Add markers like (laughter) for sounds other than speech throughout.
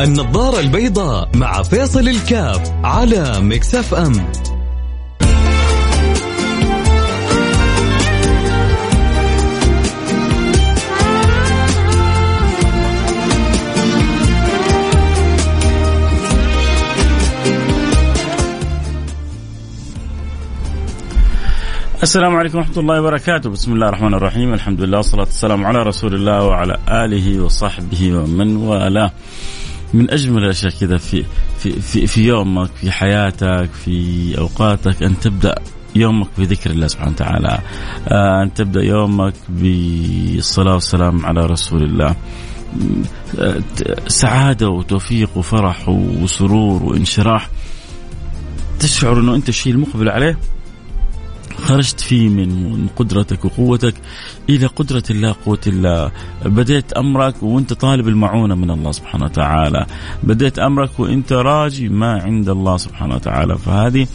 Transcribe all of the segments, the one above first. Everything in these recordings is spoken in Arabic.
النظارة البيضاء مع فيصل الكاف على مكسف أم. السلام عليكم ورحمة الله وبركاته. بسم الله الرحمن الرحيم. الحمد لله والصلاة والسلام على رسول الله وعلى آله وصحبه ومن والاه. من أجمل الأشياء كذا في, في, في, في يومك في حياتك في أوقاتك أن تبدأ يومك بذكر الله سبحانه وتعالى. آه، أن تبدأ يومك بالصلاة والسلام على رسول الله. آه، سعادة وتوفيق وفرح وسرور وانشراح. تشعر أنه أنت الشيء المقبل عليه؟ خرجت فيه من قدرتك وقوتك. إلى قدرة الله قوة الله. بديت أمرك وأنت طالب المعونة من الله سبحانه وتعالى. بديت أمرك وأنت راجي ما عند الله سبحانه وتعالى. فهذه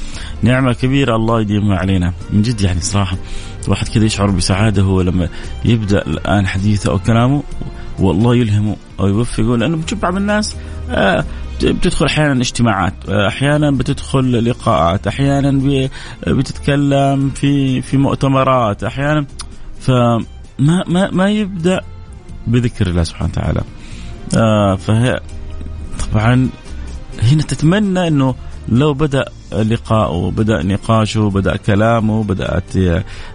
نعمة كبيرة الله يديمها علينا. من جد يعني صراحة الواحد كذا يشعر بسعادة هو لما يبدأ الآن حديثه أو كلامه والله يلهمه أو يوفقه لأنه بتشبع من الناس آه بتدخل أحيانا اجتماعات أحيانا بتدخل لقاءات أحيانا بتتكلم في في مؤتمرات أحيانا فما ما ما يبدأ بذكر الله سبحانه وتعالى. آه فهي طبعا هنا تتمنى إنه لو بدأ لقاءه بدأ نقاشه بدأ كلامه بدأت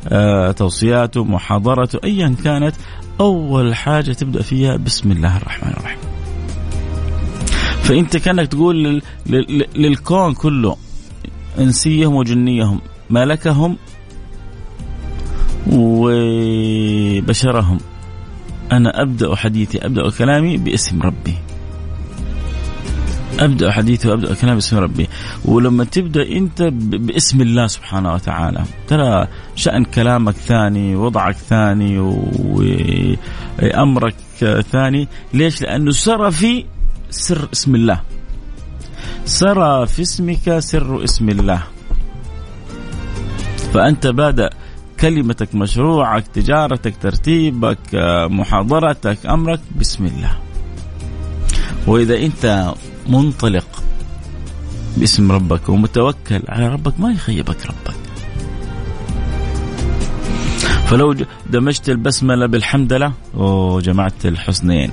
آه توصياته محاضرته ايا كانت أول حاجة تبدأ فيها بسم الله الرحمن الرحيم. فأنت كأنك تقول للكون كله إنسيهم وجنيهم ملكهم وبشرهم. أنا أبدأ حديثي أبدأ كلامي باسم ربي. أبدأ حديثي وأبدأ كلامي باسم ربي. ولما تبدأ أنت باسم الله سبحانه وتعالى ترى شأن كلامك ثاني وضعك ثاني وأمرك ثاني. ليش؟ لأنه سرى في سر اسم الله. سرى في اسمك سر اسم الله. فأنت بادئ كلمتك مشروعك تجارتك ترتيبك محاضرتك أمرك بسم الله. وإذا أنت منطلق باسم ربك ومتوكل على ربك ما يخيبك ربك. فلو دمجت البسملة بالحمدلة وجمعت الحسنين.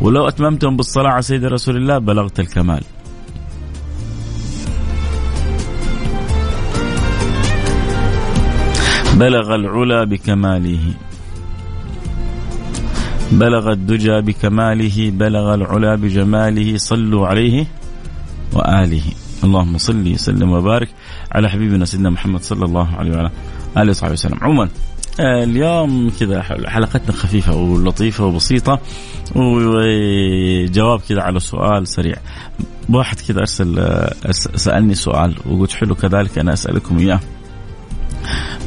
ولو أتممتم بالصلاة على سيد رسول الله بلغت الكمال. بلغ العلا بكماله. بلغ الدجى بكماله. بلغ العلا بجماله. صلوا عليه وآله. اللهم صل وسلم وبارك على حبيبنا سيدنا محمد صلى الله عليه وعلى آله وصحبه وسلم. عموما اليوم كذا حلقتنا خفيفة ولطيفة وبسيطة وجواب كذا على سؤال سريع. واحد كذا أرسل سألني سؤال وقلت حلو كذلك أنا أسألكم إياه.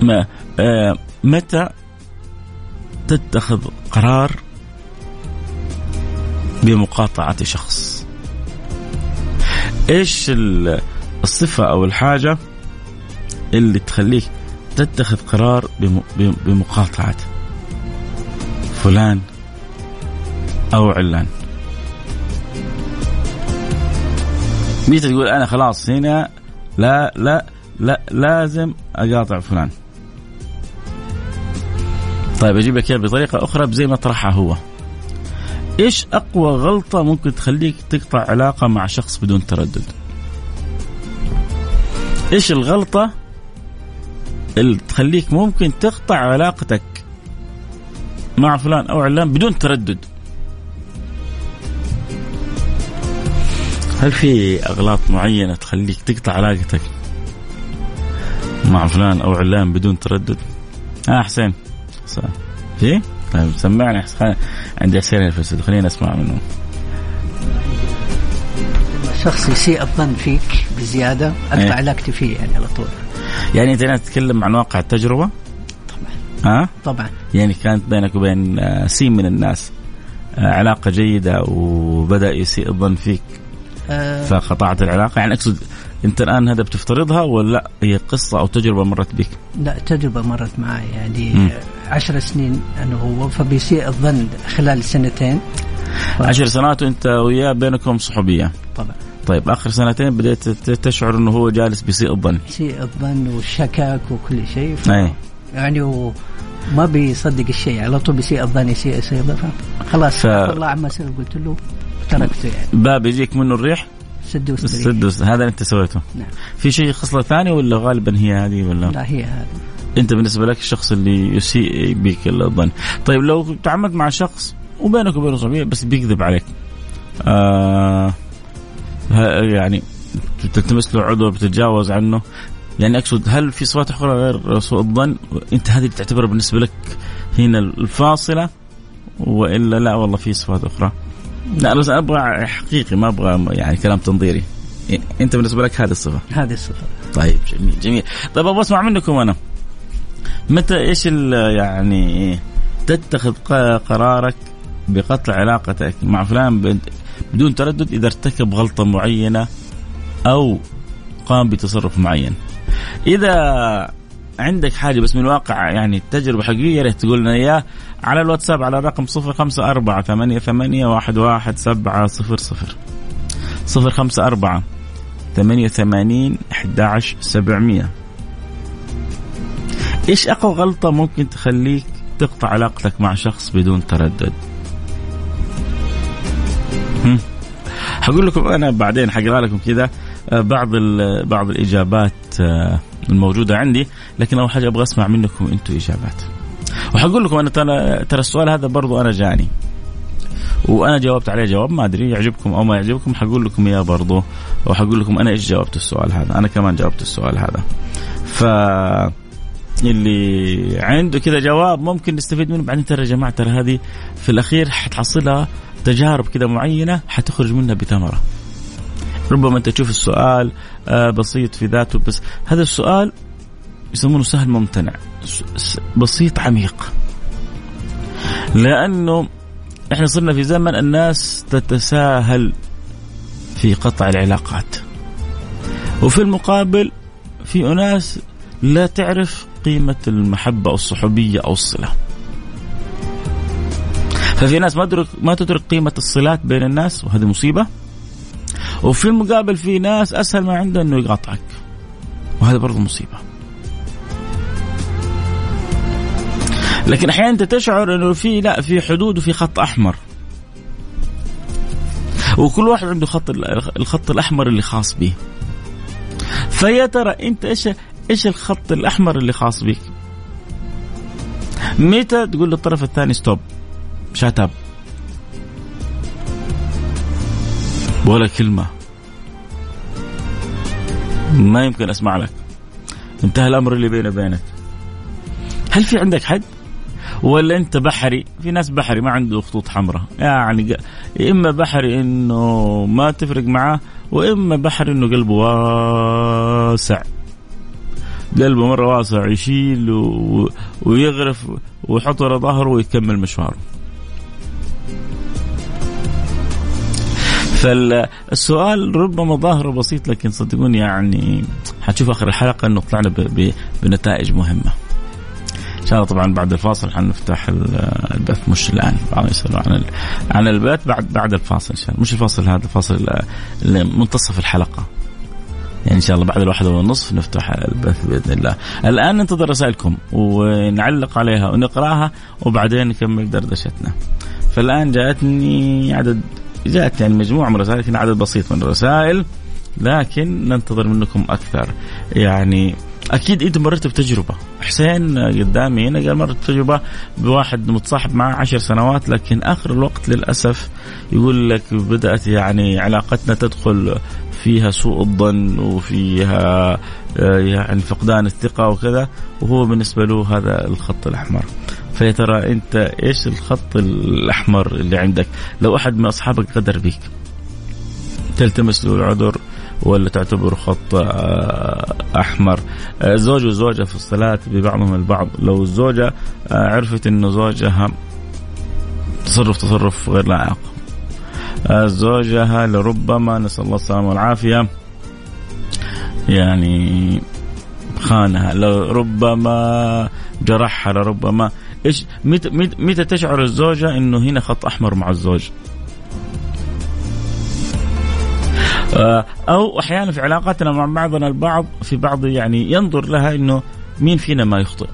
ما آه، متى تتخذ قرار بمقاطعة شخص؟ إيش الصفة أو الحاجة اللي تخليك تتخذ قرار بمقاطعة فلان أو علان. متى تقول أنا خلاص هنا لا لا لا لازم أقاطع فلان. طيب أجيب لك إياها بطريقة أخرى زي ما طرحها هو. إيش أقوى غلطة ممكن تخليك تقطع علاقة مع شخص بدون تردد؟ إيش الغلطة اللي تخليك ممكن تقطع علاقتك مع فلان أو علان بدون تردد. هل في أغلاط معينة تخليك تقطع علاقتك مع فلان أو علان بدون تردد؟ آه حسين. في؟ طيب سمعني عندي حسين الفسد خلينا اسمع منه شخص يسيء الظن فيك بزيادة أقطع إيه؟ علاقتي فيه يعني على طول. يعني انت تتكلم عن واقع التجربة؟ طبعا. ها؟ طبعا. يعني كانت بينك وبين آه، سين من الناس آه، علاقة جيدة وبدأ يسيء الظن فيك أه. فقطعت العلاقة؟ يعني أقصد أنت الآن هذا بتفترضها ولا لا هي قصة أو تجربة مرت بك؟ لا تجربة مرت معي يعني م. عشر سنين أنا هو فبيسيء الظن خلال سنتين. عشر سنوات وأنت وياه بينكم صحوبية. طبعا. طيب آخر سنتين بديت تشعر إنه هو جالس بيسيء الظن. سيء الظن والشكك وكل شيء. ف... اي يعني وما بيصدق الشيء على طول بيسيء الظن يسيء يسيء خلاص ف- الله عما سلف قلت له تركته يعني. باب يجيك منه الريح؟ سد السد والس- هذا اللي انت سويته. نعم. في شيء خصلة ثاني ولا غالبا هي هذه ولا؟ لا هي هذا انت بالنسبة لك الشخص اللي يسيء بك الظن. طيب لو تعاملت مع شخص وبينك وبينه صحوبيه بس بيكذب عليك. آه يعني تلتمس له عذر بتتجاوز عنه. يعني أقصد هل في صفات أخرى غير سوء الظن؟ أنت هذه اللي تعتبرها بالنسبة لك هنا الفاصلة وإلا لا؟ والله في صفات أخرى. لا بس أبغى حقيقي ما أبغى يعني كلام تنظيري. أنت بالنسبة لك هذه الصفة؟ هذه الصفة. طيب جميل جميل. طيب أبغى أسمع منكم أنا. متى إيش يعني تتخذ قرارك بقطع علاقتك مع فلان بد- بدون تردد إذا ارتكب غلطة معينة أو قام بتصرف معين. إذا عندك حاجة بس من واقع يعني تجربة حقيقية ريت تقول لنا إياه على الواتساب على الرقم 054 88 11 700 054 88 11 700 إيش أقوى غلطة ممكن تخليك تقطع علاقتك مع شخص بدون تردد؟ هم؟ حقول لكم أنا بعدين حقرأ لكم كذا آه، بعض بعض الإجابات آه، الموجودة عندي لكن أول حاجة أبغى أسمع منكم أنتم إجابات. وحقول لكم أنا ترى ترى السؤال هذا برضو أنا جاني. وأنا جاوبت عليه جواب ما أدري يعجبكم أو ما يعجبكم حقول لكم إياه برضو. وحقول لكم أنا إيش جاوبت السؤال هذا؟ أنا كمان جاوبت السؤال هذا. ف اللي عنده كذا جواب ممكن نستفيد منه بعدين ترى يا جماعة ترى هذه في الأخير حتحصلها تجارب كذا معينة حتخرج منها بثمرة. ربما أنت تشوف السؤال آه، بسيط في ذاته بس هذا السؤال يسمونه سهل ممتنع بسيط عميق. لأنه إحنا صرنا في زمن الناس تتساهل في قطع العلاقات. وفي المقابل في أناس لا تعرف قيمة المحبة أو الصحوبية أو الصلة. ففي ناس ما تدرك ما تدرك قيمة الصلات بين الناس وهذه مصيبة. وفي المقابل في ناس أسهل ما عنده أنه يقاطعك. وهذا برضه مصيبة. لكن أحيانا أنت تشعر أنه في لا في حدود وفي خط أحمر. وكل واحد عنده خط الخط الأحمر اللي خاص به. فيا ترى أنت إيش إيش الخط الأحمر اللي خاص بك؟ متى تقول للطرف الثاني stop shut up ولا كلمة. ما يمكن أسمع لك. انتهى الأمر اللي بيني وبينك. هل في عندك حد؟ ولا أنت بحري؟ في ناس بحري ما عنده خطوط حمراء. يعني إما بحري إنه ما تفرق معاه واما بحري إنه قلبه واسع. قلبه مرة واسع يشيل و... ويغرف ويحط ورا ظهره ويكمل مشواره. فالسؤال ربما ظاهره بسيط لكن صدقوني يعني حتشوف آخر الحلقة إنه طلعنا. بنتائج مهمة. إن شاء الله طبعا بعد الفاصل حنفتح البث مش الآن يسألوا عن. عن البث بعد بعد الفاصل إن شاء الله مش الفاصل هذا الفاصل منتصف الحلقة يعني إن شاء الله بعد الواحدة والنصف نفتح البث بإذن الله. الآن ننتظر رسائلكم ونعلق عليها ونقرأها وبعدين نكمل دردشتنا. فالآن جاءتني عدد جاءت يعني مجموعه من الرسائل لكن عدد بسيط من الرسائل لكن ننتظر منكم أكثر. يعني أكيد انت مريت بتجربة حسين قدامي هنا قال مرت بتجربة بواحد متصاحب معه عشر سنوات لكن آخر الوقت للأسف يقول لك بدأت يعني علاقتنا تدخل فيها سوء الظن وفيها يعني فقدان الثقة وكذا وهو بالنسبة له هذا الخط الأحمر فيا ترى انت إيش الخط الاحمر اللي عندك؟ لو احد من اصحابك غدر بك تلتمس له العذر ولا تعتبره خط احمر؟ زوج وزوجة في الصلاة ببعضهم البعض. لو الزوجة عرفت انه زوجها تصرف تصرف غير لائق. زوجها لربما نسأل الله السلامة والعافية يعني خانها. لربما جرحها لربما إيش متى متى تشعر الزوجة إنه هنا خط أحمر مع الزوج؟ آه، أو أحيانا في علاقاتنا مع بعضنا البعض في بعض يعني ينظر لها إنه مين فينا ما يخطئ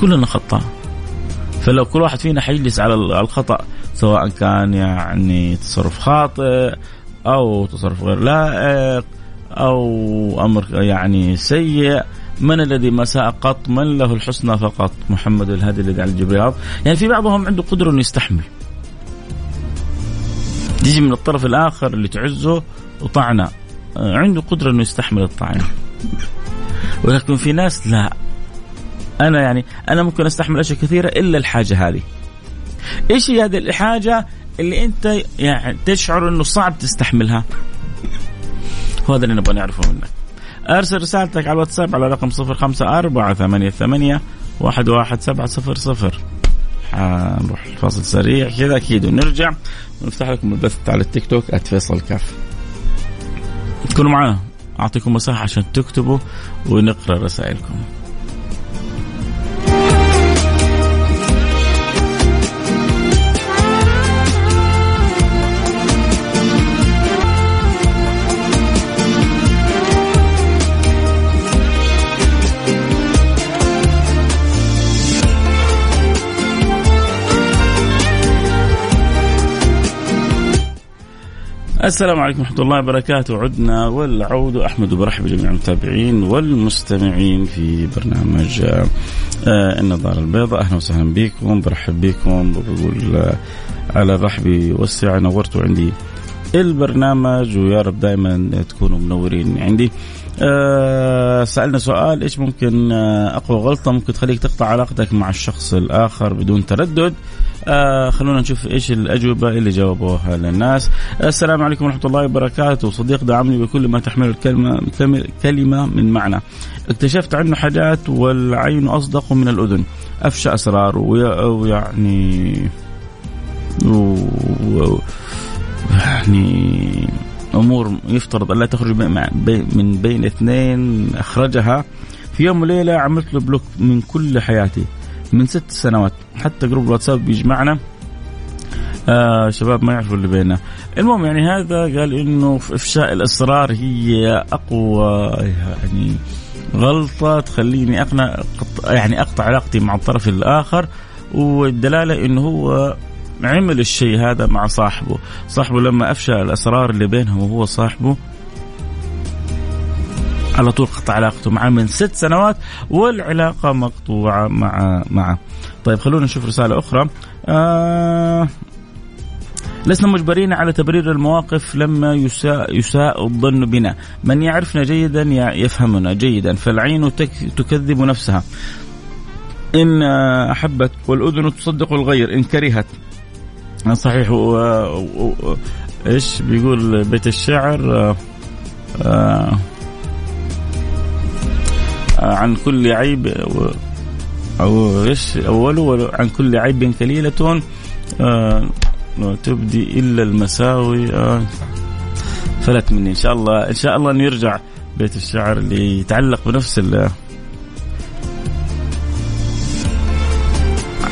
كلنا خطأ فلو كل واحد فينا حيجلس على الخطأ سواء كان يعني تصرف خاطئ أو تصرف غير لائق أو أمر يعني سيء من الذي ما ساء قط؟ من له الحسنى فقط؟ محمد الهادي الذي على الجبرياض يعني في بعضهم عنده قدرة إنه يستحمل. يجي من الطرف الآخر اللي تعزه وطعنه عنده قدرة إنه يستحمل الطعنه ولكن في ناس لا. أنا يعني أنا ممكن أستحمل أشياء كثيرة إلا الحاجة هذه. إيش هي هذه الحاجة اللي أنت يعني تشعر إنه صعب تستحملها؟ وهذا اللي نبغى نعرفه منك. أرسل رسالتك على الواتساب على رقم صفر خمسة أربعة ثمانية ثمانية واحد واحد سبعة صفر صفر. حنروح الفاصل سريع كذا أكيد ونرجع. ونفتح لكم البث على التيك توك @فيصل كاف كونوا معنا أعطيكم مساحة عشان تكتبوا ونقرأ رسائلكم. السلام عليكم ورحمة الله وبركاته. عدنا والعود. أحمد وبرحب جميع المتابعين والمستمعين في برنامج آه النظارة البيضاء. أهلا وسهلا بكم. برحب بكم. وبقول آه على الرحب والسعة. نورتوا عندي البرنامج ويا رب دائما تكونوا منورين. عندي أه سألنا سؤال إيش ممكن آه، أقوى غلطة ممكن تخليك تقطع علاقتك مع الشخص الآخر بدون تردد؟ آه خلونا نشوف إيش الأجوبة اللي جاوبوها للناس. السلام عليكم ورحمة الله وبركاته. صديق دعمني بكل ما تحمله الكلمة كلمه من معنى. اكتشفت عنه حاجات والعين أصدق من الأذن. أفشى أسرار ويعني. يعني أمور يفترض أن لا تخرج من بين اثنين أخرجها. في يوم وليلة عملت له بلوك من كل حياتي. من ست سنوات. حتى جروب الواتساب بيجمعنا. آه شباب ما يعرفوا اللي بيننا المهم يعني هذا قال إنه في إفشاء الأسرار هي أقوى يعني غلطة تخليني اقنع يعني أقطع علاقتي مع الطرف الآخر. والدلالة إنه هو عمل الشيء هذا مع صاحبه. صاحبه لما أفشى الأسرار اللي بينهم وهو صاحبه على طول قطع علاقته معه من ست سنوات والعلاقة مقطوعة مع معه. طيب خلونا نشوف رسالة أخرى. آه لسنا مجبرين على تبرير المواقف لما يساء, يساء الظن بنا من يعرفنا جيدا يفهمنا جيدا فالعين تكذب نفسها إن أحبت والأذن تصدق الغير إن كرهت صحيح و... و... إيش بيقول بيت الشعر آه... آه... عن كل عيب أو إيش أوله عن كل عيب كليلة آه تبدي إلا المساوي آه فلت مني. إن شاء الله إن شاء الله أن يرجع بيت الشعر اللي يتعلق بنفس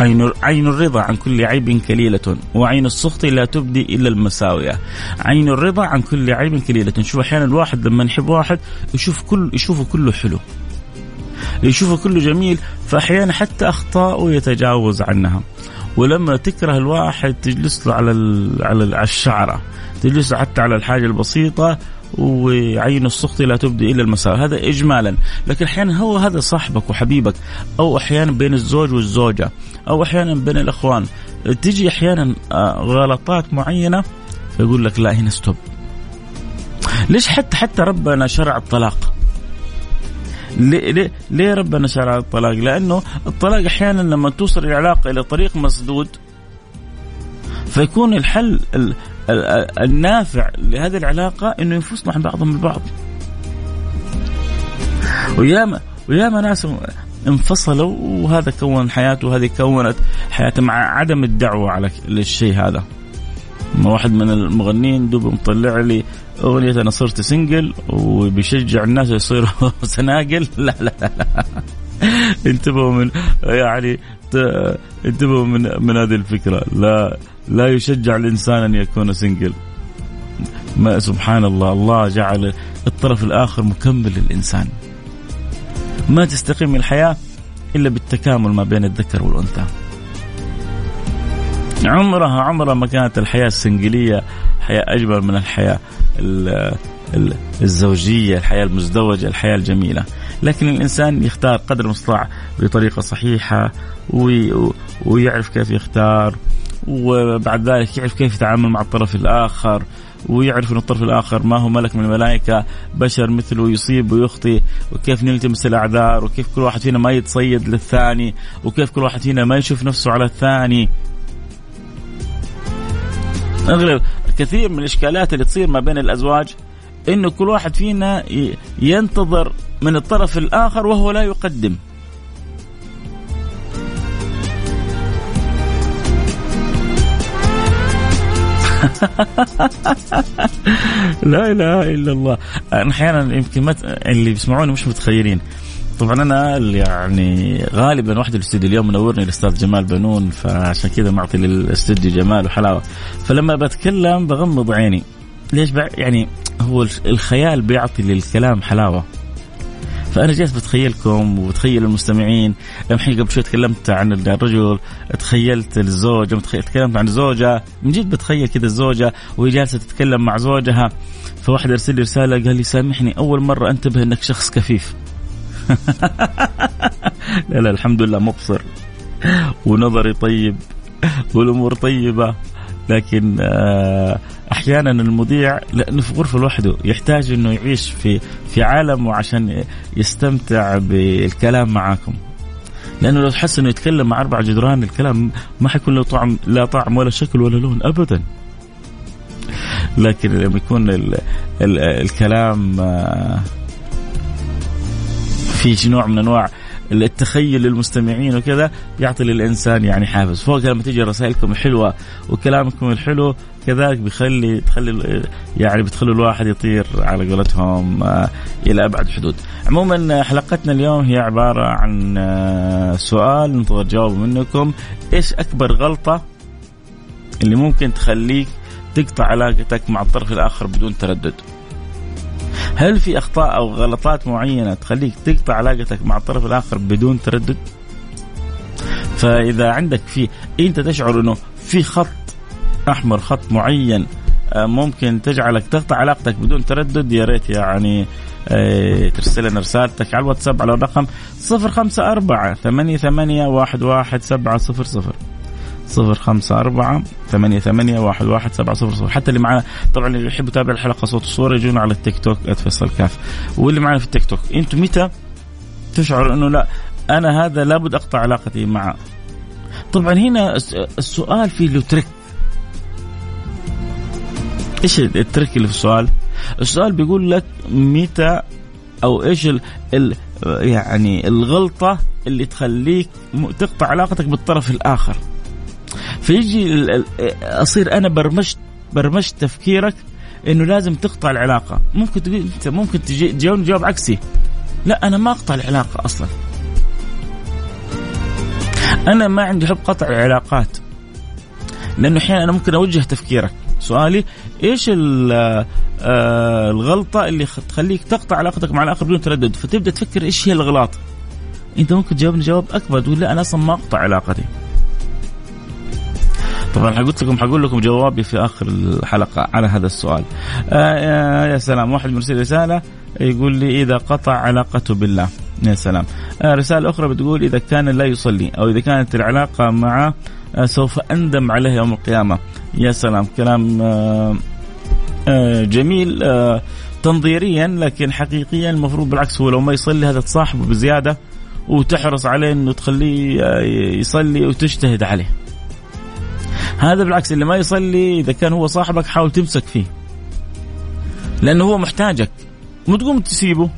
عين عين الرضا عن كل عيب كليلة وعين السخط لا تبدي إلا المساوية عين الرضا عن كل عيب كليلة شوف أحيانا الواحد لما يحب واحد يشوف كل يشوفه كله حلو. يشوفه كله جميل فأحيانا حتى أخطاءه يتجاوز عنها. ولما تكره الواحد تجلس له على على الشعرة تجلس حتى على الحاجة البسيطة وعين السخط لا تبدي إلا المساء. هذا اجمالا. لكن أحيانا هو هذا صاحبك وحبيبك أو أحيانا بين الزوج والزوجة أو أحيانا بين الإخوان. تجي أحيانا آه، غلطات معينة فيقول لك لا هنا ستوب ليش حتى حتى ربنا شرع الطلاق؟ ليه, ليه, ليه ربنا شرع الطلاق؟ لأنه الطلاق أحيانا لما توصل العلاقه إلى طريق مسدود فيكون الحل النافع لهذه العلاقة إنه ينفصلوا عن بعضهم البعض. وياما وياما ناس انفصلوا وهذا كون حياته وهذه كونت حياته مع عدم الدعوة على الشيء هذا. واحد من المغنيين دوب مطلع لي أغنية أنا صرت single وبيشجع الناس يصيروا (laughs) سناقل. لا لا لا, لا. انتبهوا من يعني انتبهوا من من هذه الفكرة. لا لا يشجع الإنسان أن يكون single ما سبحان الله الله جعل الطرف الآخر مكمل للإنسان. ما تستقيم الحياة إلا بالتكامل ما بين الذكر والأنثى. عمرها عمرها ما كانت الحياة السنجلية حياة أجمل من الحياة الزوجية الحياة المزدوجة الحياة الجميلة. لكن الإنسان يختار قدر المستطاع بطريقة صحيحة ويعرف كيف يختار وبعد ذلك يعرف كيف يتعامل مع الطرف الآخر ويعرف أن الطرف الآخر ما هو ملك من الملائكة بشر مثله يصيب ويخطئ وكيف نلتمس الأعذار وكيف كل واحد فينا ما يتصيد للثاني وكيف كل واحد فينا ما يشوف نفسه على الثاني. أغلب كثير من الإشكالات اللي تصير ما بين الأزواج إنه كل واحد فينا ينتظر من الطرف الآخر وهو لا يقدم (laughs) لا إله إلا الله أحيانا يمكن. اللي بيسمعوني مش متخيلين طبعا أنا يعني غالبا واحد الاستوديو اليوم منورني الأستاذ جمال بنون فعشان كذا معطي للاستوديو جمال وحلاوة. فلما بتكلم بغمض عيني. ليش يعني هو الخيال بيعطي للكلام حلاوة. فأنا جيت بتخيلكم وبتخيل المستمعين. الحين قبل شوي تكلمت عن الرجل تخيلت الزوجة تكلمت عن زوجة. من جد بتخيل كذا الزوجة وهي جالسة تتكلم مع زوجها. فواحد ارسل لي رسالة قال لي سامحني أول مرة أنتبه إنك شخص كفيف. لا لا الحمد لله مبصر ونظري طيب والامور طيبه لكن آه، أحيانا المذيع لأنه في غرفة لوحده يحتاج إنه يعيش في في عالم وعشان يستمتع بالكلام معاكم. لأنه لو تحس إنه يتكلم مع أربع جدران الكلام ما حيكون له طعم لا طعم ولا شكل ولا لون ابدا. لكن لما يكون ال ال الكلام آه، في نوع من أنواع التخيل للمستمعين وكذا يعطي للإنسان يعني حافز فوق لما تيجي رسائلكم الحلوه وكلامكم الحلو كذلك بيخلي تخلي يعني بتخلي الواحد يطير على قولتهم آه، إلى أبعد حدود. عموما حلقتنا اليوم هي عبارة عن آه، سؤال ننتظر جواب منكم إيش أكبر غلطة اللي ممكن تخليك تقطع علاقتك مع الطرف الآخر بدون تردد؟ هل في أخطاء أو غلطات معينة تخليك تقطع علاقتك مع الطرف الآخر بدون تردد؟ فإذا عندك في أنت تشعر إنه في خط أحمر خط معين آه، ممكن تجعلك تقطع علاقتك بدون تردد يا ريت يعني آه، ترسل لنا رسالتك على الواتساب على الرقم 054 88 11700 صفر خمسة أربعة ثمانية ثمانية واحد واحد سبعة صفر صفر حتى اللي معنا طبعا اللي يحب يتابع الحلقة صوت الصورة يجونا على التيك توك @فيصل كاف واللي معنا في التيك توك أنتم متى تشعر أنه لا أنا هذا لابد أقطع علاقتي معه طبعا هنا السؤال فيه له ترك إيش الترك اللي في السؤال؟ السؤال بيقول لك متى أو إيش ال يعني الغلطة اللي تخليك تقطع علاقتك بالطرف الآخر. فيجي أصير أنا برمجت برمجت تفكيرك إنه لازم تقطع العلاقة. ممكن تقول أنت ممكن تجاوبني جواب عكسي. لا أنا ما أقطع العلاقة أصلا. أنا ما عندي حب قطع العلاقات. لأنه أحيانا أنا ممكن أوجه تفكيرك. سؤالي إيش آه، الغلطة اللي تخليك تقطع علاقتك مع الآخر بدون تردد؟ فتبدأ تفكر إيش هي الاغلاط أنت ممكن تجاوبني جواب أكبر تقول لا أنا أصلا ما أقطع علاقتي. طبعا قلت لكم حقول لكم جوابي في آخر الحلقة على هذا السؤال. آه, آه، يا سلام. واحد مرسل رسالة يقول لي إذا قطع علاقته بالله. يا سلام. آه رسالة أخرى بتقول إذا كان لا يصلي أو إذا كانت العلاقة معه آه سوف أندم عليه يوم القيامة. يا سلام. كلام آه آه جميل آه تنظيريا لكن حقيقيا المفروض بالعكس هو لو ما يصلي هذا تصاحبه بزيادة وتحرص عليه إنه تخليه يصلي وتجتهد عليه. هذا بالعكس اللي ما يصلي إذا كان هو صاحبك حاول تمسك فيه. لأنه هو محتاجك. مو تقوم تسيبه.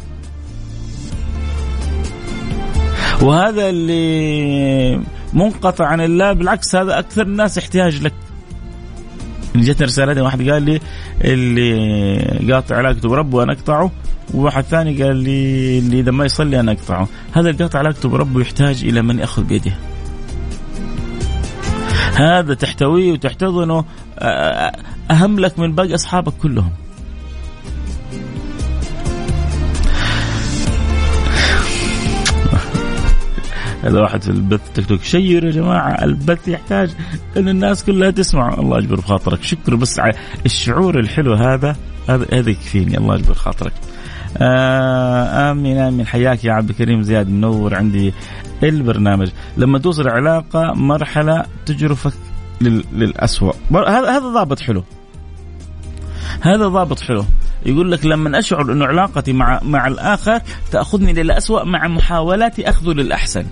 وهذا اللي منقطع عن الله بالعكس هذا أكثر الناس احتياج لك. جتني رسالة واحد قال لي اللي قاطع علاقته بربه أنا أقطعه وواحد ثاني قال لي اللي إذا ما يصلي أنا أقطعه. هذا اللي قاطع علاقته بربه يحتاج إلى من يأخذ بيده. هذا تحتويه وتحتضنه أهم لك من باقي أصحابك كلهم. هذا واحد في البث تيك توك. شيروا يا جماعة البث يحتاج إن الناس كلها تسمع. الله يجبر بخاطرك. شكر بس على الشعور الحلو هذا هذا يكفيني. الله يجبر خاطرك آمين آمين. حياك يا عبد الكريم زياد منور. عندي البرنامج. لما توصل علاقة مرحلة تجرفك للأسوأ. هذا ضابط حلو. هذا ضابط حلو. يقول لك لما أشعر إنه علاقتي مع مع الآخر تأخذني للاسوء مع محاولاتي اخذه للأحسن.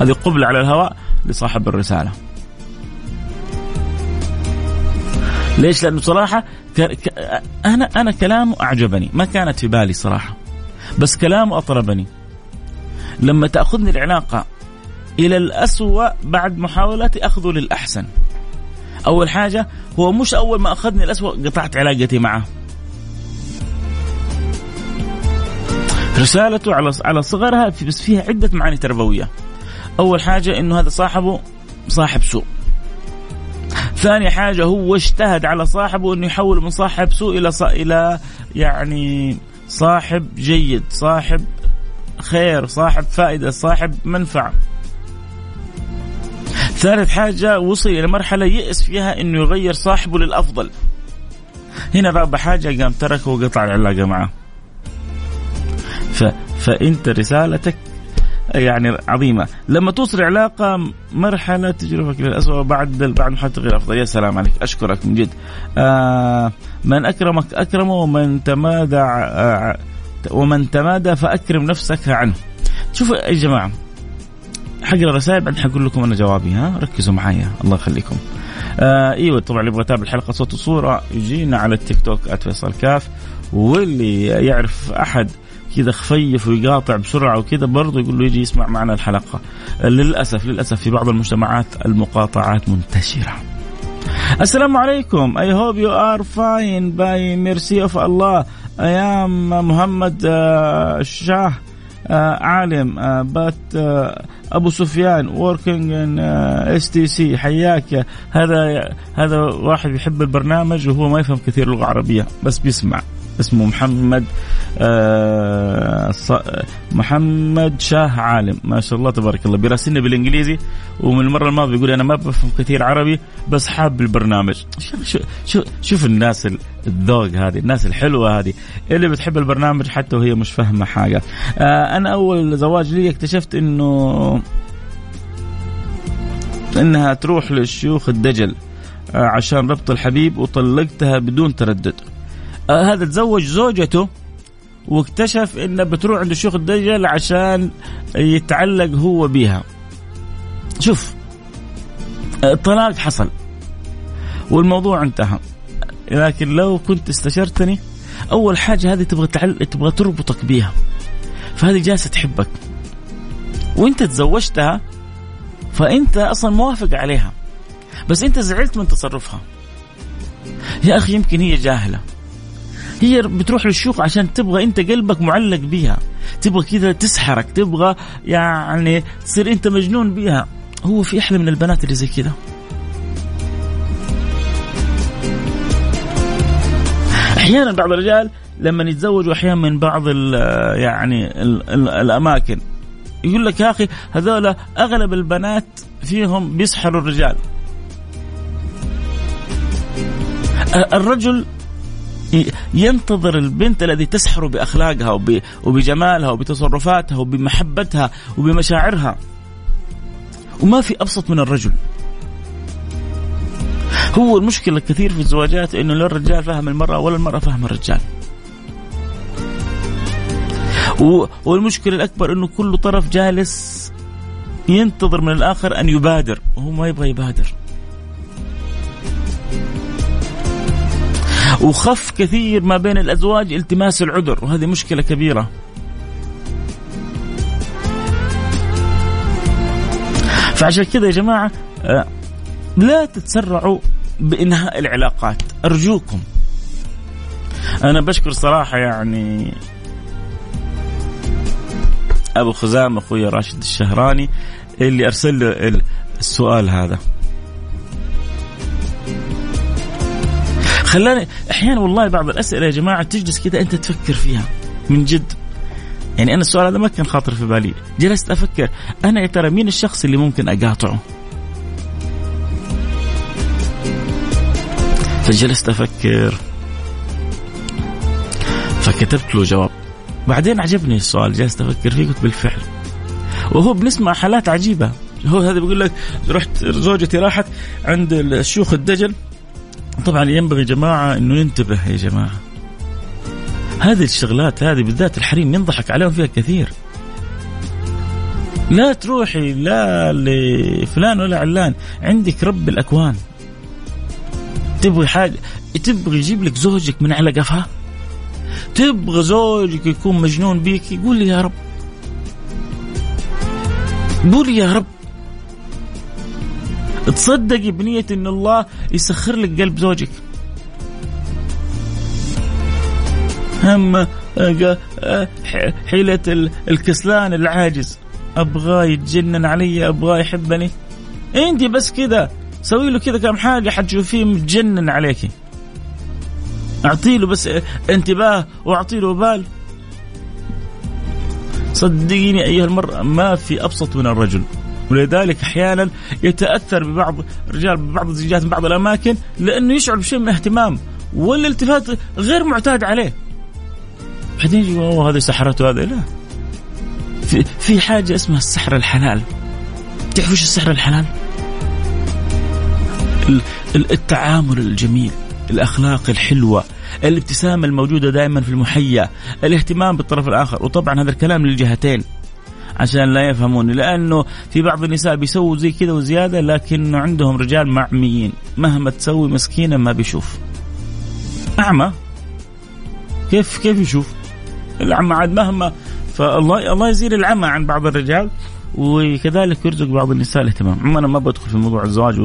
هذه قبلة على الهواء لصاحب الرسالة. ليش؟ لأنه. ك... أنا أنا كلامه أعجبني، ما كانت في بالي صراحة. بس كلامه أطربني. لما تأخذني العلاقة إلى الاسوء بعد محاولاتي أخذه للأحسن. أول حاجة هو مش أول ما أخذني الاسوء قطعت علاقتي معه رسالته على على صغرها بس فيها عدة معاني تربوية أول حاجة إنه هذا صاحبه صاحب سوء ثاني حاجة هو اجتهد على صاحبه إنه يحول من صاحب سوء إلى صا... إلى يعني صاحب جيد، صاحب خير، صاحب فائدة، صاحب منفعة. ثالث حاجة وصل إلى مرحلة يئس فيها أنه يغير صاحبه للأفضل هنا رابع حاجة قام تركه وقطع العلاقة معه ف... فأنت رسالتك يعني عظيمة. لما توصل علاقة مرحلة تجربك للأسوأ بعد بعد ما تغير أفضل. يا سلام عليك. أشكرك من جد. آه من أكرمك أكرمه ومن تمادى آه ومن تمادى فأكرم نفسك عنه. شوفوا يا جماعة حقرا رسائل بعدين حقول لكم أنا جوابي ها؟ ركزوا معايا. الله يخليكم. آه إيوه طبعا اللي يبغى يتابع الحلقة صوت وصورة يجينا على التيك توك @فيصل كاف واللي يعرف أحد كذا خفيف ويقاطع بسرعة وكذا برضه يقول له يجي يسمع معنا الحلقة. للأسف للأسف في بعض المجتمعات المقاطعات منتشرة. السلام عليكم. I hope you are fine by mercy of Allah. I am محمد شاه عالم but ابو سفيان working in STC حياك. هذا هذا واحد يحب البرنامج وهو ما يفهم كثير لغة عربية بس بيسمع. اسمه محمد آه محمد شاه عالم. ما شاء الله تبارك الله. بيراسلنا بالإنجليزي ومن المرة الماضية بيقول أنا ما بفهم كثير عربي بس حاب البرنامج. شوف شوف الناس الذوق هذه الناس الحلوة هذه. اللي بتحب البرنامج حتى وهي مش فاهمة حاجة. آه أنا أول زواج لي اكتشفت إنه إنها تروح للشيوخ الدجل آه عشان ربط الحبيب وطلقتها بدون تردد. هذا تزوج زوجته واكتشف انه بتروح عند الشيوخ الدجل عشان يتعلق هو بها شوف الطلاق حصل والموضوع انتهى. لكن لو كنت استشرتني أول حاجة هذه تبغى تعل... تبغى تربطك بيها. فهذه جالسة تحبك. وإنت تزوجتها فإنت أصلا موافق عليها. بس إنت زعلت من تصرفها. يا أخي يمكن هي جاهلة. هي بتروح للشيوخ عشان تبغى انت قلبك معلق بيها. تبغى كذا تسحرك تبغى يعني تصير انت مجنون بيها. هو في أحلى من البنات اللي زي كذا. أحيانا بعض الرجال لما يتزوجوا أحيانا من بعض ال يعني ال ال الأماكن. يقول لك يا أخي هذول أغلب البنات فيهم بيسحروا الرجال. الرجل ينتظر البنت الذي تسحر بأخلاقها وبجمالها وبتصرفاتها وبمحبتها وبمشاعرها. وما في أبسط من الرجل. هو المشكلة الكثير في الزواجات إنه لا الرجال فهم المرأة ولا المرأة فهم الرجال. والمشكلة الأكبر إنه كل طرف جالس ينتظر من الآخر أن يبادر. وهو ما يبغى يبادر. وخف كثير ما بين الأزواج التماس العذر. وهذه مشكلة كبيرة. فعشان كذا يا جماعة لا تتسرعوا بإنهاء العلاقات. أرجوكم. أنا بشكر صراحة يعني أبو خزام أخوي راشد الشهراني اللي أرسل له السؤال هذا. خلاني أحيانا والله بعض الأسئلة يا جماعة تجلس كذا أنت تفكر فيها من جد. يعني أنا السؤال هذا ما كان خاطر في بالي. جلست أفكر أنا يا ترى مين الشخص اللي ممكن أقاطعه؟ فجلست أفكر. فكتبت له جواب. بعدين عجبني السؤال جلست أفكر فيه قلت بالفعل. وهو بنسمع حالات عجيبة. هو هذا بيقول لك رحت زوجتي راحت عند الشيوخ الدجل. طبعا ينبغي يا جماعة إنه ننتبه يا جماعة. هذه الشغلات هذه بالذات الحريم ينضحك عليهم فيها كثير. لا تروحي لا لفلان ولا علان عندك رب الأكوان. تبغي حاجة تبغي يجيب لك زوجك من على قفاه تبغى زوجك يكون مجنون بيك؟ قول لي يا رب. قول يا رب. تصدقي بنية إن الله يسخر لك قلب زوجك. هم آه، آه، حيلة الكسلان العاجز. ابغاه يتجنن علي ابغاه يحبني. إنت بس كذا سوي له كذا كم حاجة حتشوفيه متجنن عليك أعطي له بس انتباه وأعطي له بال. صدقيني أيها المرأة ما في أبسط من الرجل. ولذلك أحيانا يتأثر ببعض الرجال ببعض الزوجات في بعض الأماكن لأنه يشعر بشيء من الاهتمام والالتفات غير معتاد عليه. بعدين يجي أوه هذه سحرته هذا لا. في في حاجة اسمها السحر الحلال. تعرف إيش السحر الحلال؟ التعامل الجميل الأخلاق الحلوة الابتسامة الموجودة دائما في المحيا الاهتمام بالطرف الآخر وطبعا هذا الكلام للجهتين. عشان لا يفهموني لأنه في بعض النساء بيسووا زي كذا وزيادة لكنه عندهم رجال معميين. مهما تسوي مسكينة ما بيشوف. أعمى. كيف كيف يشوف؟ العمى عاد مهما فالله الله يزيل العمى عن بعض الرجال. وكذلك يرزق بعض النساء الاهتمام. عموما أنا ما بدخل في موضوع الزواج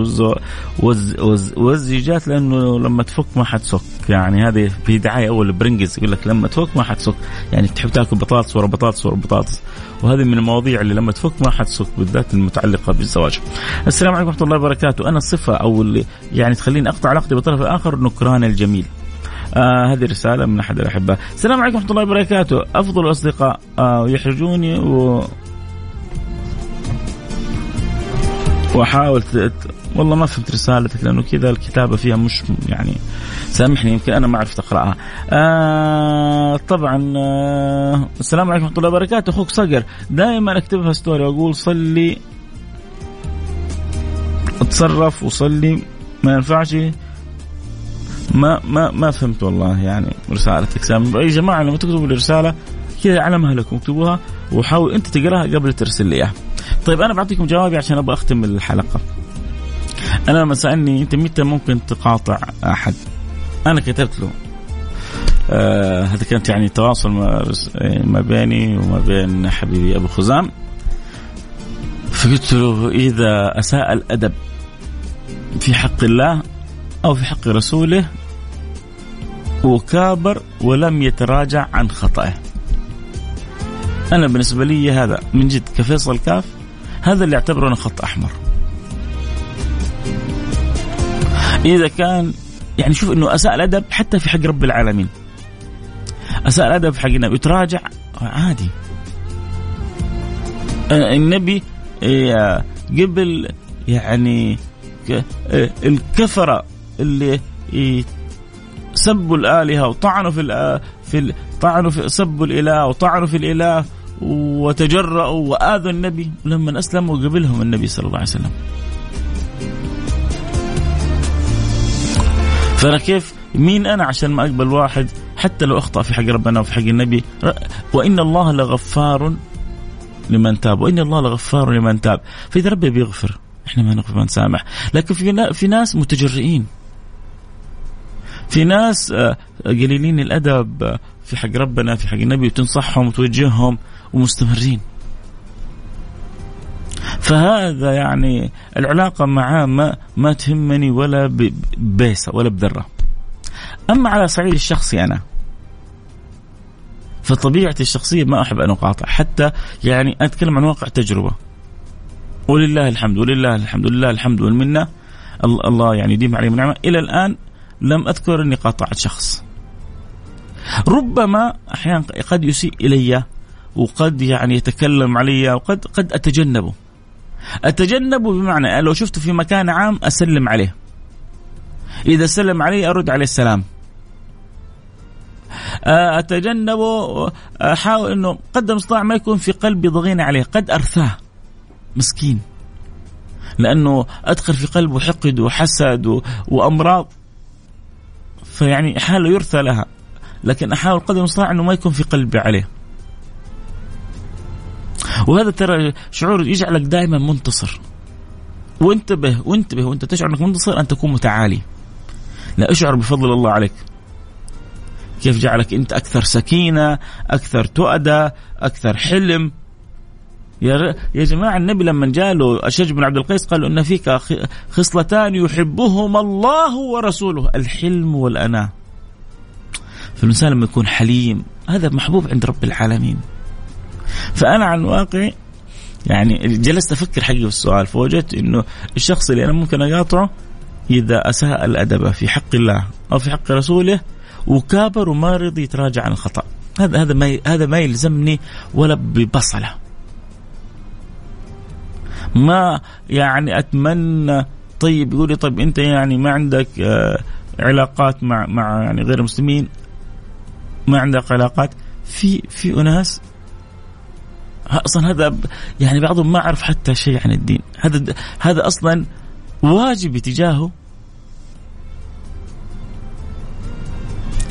والزيجات لأنه لما تفك ما حتسك. يعني هذه في دعاية أول برنجز يقول لك لما تفك ما حتسك. يعني تحب تاكل بطاطس ورا بطاطس ورا بطاطس. وهذه من المواضيع اللي لما تفك ما حتسك بالذات المتعلقة بالزواج. السلام عليكم ورحمة الله وبركاته، أنا الصفه أو اللي يعني تخليني أقطع علاقتي بالطرف الآخر نكران الجميل. آه هذه رسالة من أحد الأحباء. السلام عليكم ورحمة الله وبركاته. أفضل الأصدقاء آه يحرجوني و واحاول والله ما فهمت رسالتك لأنه كذا الكتابة فيها مش يعني سامحني يمكن أنا ما عرفت اقراها. آه طبعا آه السلام عليكم ورحمة الله وبركاته أخوك صقر دائما اكتبها ستوري وأقول صلي أتصرف وصلي ما ينفعش ما ما ما فهمت والله يعني رسالتك يا جماعة لما تكتبوا الرساله كذا على مهلكم اكتبوها وحاول أنت تقراها قبل ترسل لي إياها. طيب أنا بعطيكم جوابي عشان أبغى أختم الحلقة. أنا لما سألني أنت متى ممكن تقاطع أحد؟ أنا كتبت له آه هذا كانت يعني تواصل ما بيني وما بين حبيبي أبو خزام فقلت له إذا أساء الأدب في حق الله أو في حق رسوله وكابر ولم يتراجع عن خطأه أنا بالنسبة لي هذا من جد كفيصل كاف هذا اللي اعتبره أنا خط أحمر. إذا كان يعني شوف إنه أساء الأدب حتى في حق رب العالمين. أساء الأدب في حق النبي. يتراجع عادي. النبي إيه، قبل يعني الكفرة اللي سبوا الآلهة وطعنوا في في طعنوا في سبوا الإله وطعنوا في الإله. وتجرأوا وآذوا النبي لما أسلموا قبلهم النبي صلى الله عليه وسلم. فأنا كيف؟ مين أنا عشان ما أقبل واحد حتى لو أخطأ في حق ربنا وفي حق النبي؟ وإن الله لغفار لمن تاب وإن الله لغفار لمن تاب. فإذا ربي بيغفر إحنا ما نغفر نسامح. لكن في في ناس متجرئين. في ناس آه، قليلين الأدب آه، في حق ربنا في حق النبي وتنصحهم وتوجههم. ومستمرين. فهذا يعني العلاقة معاه ما, ما تهمني ولا ببيسة ولا بذرة. أما على صعيد الشخصي أنا فطبيعتي الشخصية ما أحب أن أقاطع حتى يعني أتكلم عن واقع تجربة. ولله الحمد ولله الحمد ولله الحمد والمنة. الله يعني يديم علي نعمة إلى الآن لم أذكر أني قاطعت شخص. ربما أحيانا قد يسيء إلي وقد يعني يتكلم علي وقد قد أتجنبه. أتجنبه بمعنى لو شفته في مكان عام أسلم عليه. إذا سلم علي أرد عليه السلام. أتجنبه أحاول إنه قدر المستطاع ما يكون في قلبي ضغينة عليه قد أرثاه. مسكين. لأنه أدخل في قلبه حقد وحسد وأمراض. فيعني حاله يرثى لها لكن أحاول قدر المستطاع إنه ما يكون في قلبي عليه. وهذا ترى شعور يجعلك دائما منتصر. وانتبه وانتبه وانت تشعر أنك منتصر أن تكون متعالي. لا أشعر بفضل الله عليك. كيف جعلك أنت أكثر سكينة أكثر تؤدى أكثر حلم. يا يا جماعة النبي لما جاء له اشج بن عبد القيس قال إن فيك خصلتان يحبهما الله ورسوله. الحلم والأناة. فالإنسان لما يكون حليم هذا محبوب عند رب العالمين. فأنا عن واقع يعني جلست أفكر حقيقة في السؤال فوجدت إنه الشخص اللي أنا ممكن أقاطعه إذا أساء الأدب في حق الله أو في حق رسوله وكابر وما رضي يتراجع عن الخطأ. هذا هذا ما هذا ما يلزمني ولا ببصلة. ما يعني أتمنى طيب يقول لي طيب أنت يعني ما عندك آه، علاقات مع مع يعني غير المسلمين؟ ما عندك علاقات؟ في في أناس أصلا هذا يعني بعضهم ما عرف حتى شيء عن الدين. هذا هذا أصلا واجب تجاهه.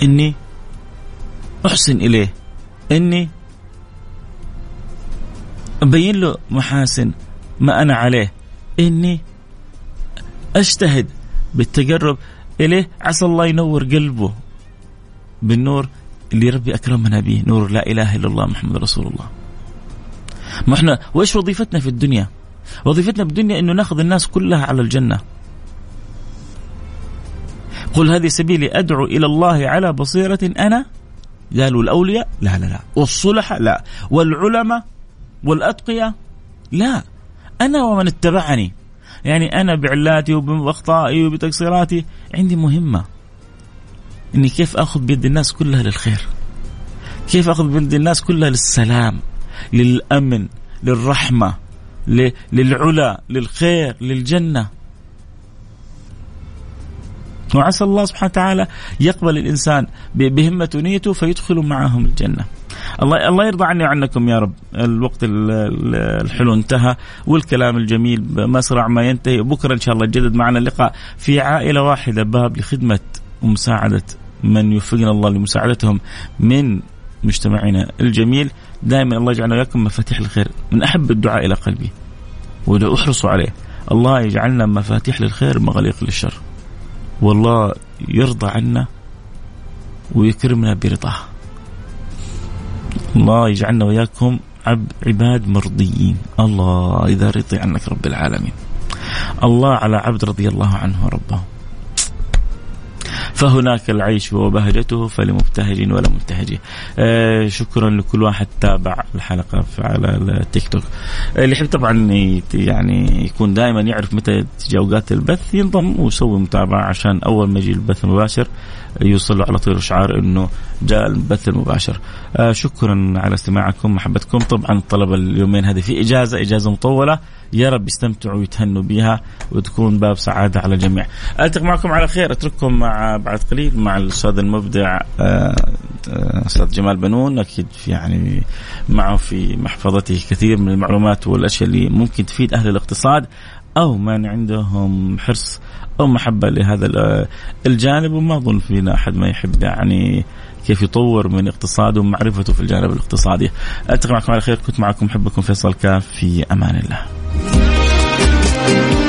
إني أحسن إليه. إني أبين له محاسن ما أنا عليه. إني أجتهد بالتقرب إليه. عسى الله ينور قلبه بالنور اللي ربي أكرمنا به. نور لا إله إلا الله محمد رسول الله. ما إحنا وإيش وظيفتنا في الدنيا؟ وظيفتنا في الدنيا إنه ناخذ الناس كلها على الجنة. قل هذه سبيلي أدعو إلى الله على بصيرة أنا؟ قالوا الأولياء لا لا لا. والصلحاء لا. والعلماء والأتقياء لا. أنا ومن اتبعني. يعني أنا بعلاتي وبأخطائي وبتقصيراتي عندي مهمة. إني كيف آخذ بيد الناس كلها للخير؟ كيف آخذ بيد الناس كلها للسلام؟ للأمن للرحمة للعلا للخير للجنة. وعسى الله سبحانه وتعالى يقبل الإنسان بهمة نيته فيدخل معهم الجنة. الله الله يرضى عني وعنكم يا رب. الوقت الحلو انتهى والكلام الجميل مسرع ما ينتهي. بكرة إن شاء الله يجدد معنا اللقاء في عائلة واحدة باب لخدمة ومساعدة من يوفقنا الله لمساعدتهم من مجتمعنا الجميل. دائما الله يجعلنا وياكم مفاتيح الخير. من أحب الدعاء إلى قلبي. ولا احرصوا عليه. الله يجعلنا مفاتيح للخير مغاليق للشر. والله يرضى عنا ويكرمنا برضاه. الله يجعلنا وياكم عباد مرضيين. الله إذا رضي عنك رب العالمين. الله على عبد رضي الله عنه وربه فهناك العيش وبهجته فلمبتهج ولا منتهج آه شكرا لكل واحد تابع الحلقة على التيك توك. آه، اللي يحب طبعا يعني يكون دائما يعرف متى تجي أوقات البث ينضم ويسوي متابعة عشان أول ما يجي البث المباشر يوصل على طول إشعار إنه جاء البث المباشر. آه شكرا على استماعكم محبتكم. طبعا طلب اليومين هذه في إجازة إجازة مطولة. يا رب يستمتعوا ويتهنوا بها وتكون باب سعادة على الجميع. ألتقي معكم على خير أترككم مع بعد قليل مع الأستاذ المبدع آه، آه، أستاذ جمال بنون أكيد يعني معه في محفظته كثير من المعلومات والأشياء اللي ممكن تفيد أهل الاقتصاد أو من عندهم حرص أو محبة لهذا الجانب وما أظن فينا أحد ما يحب يعني كيف يطور من اقتصاده ومعرفته في الجانب الاقتصادي. ألتقي معكم على خير كنت معكم محبكم فيصل كاف في أمان الله. Thank you.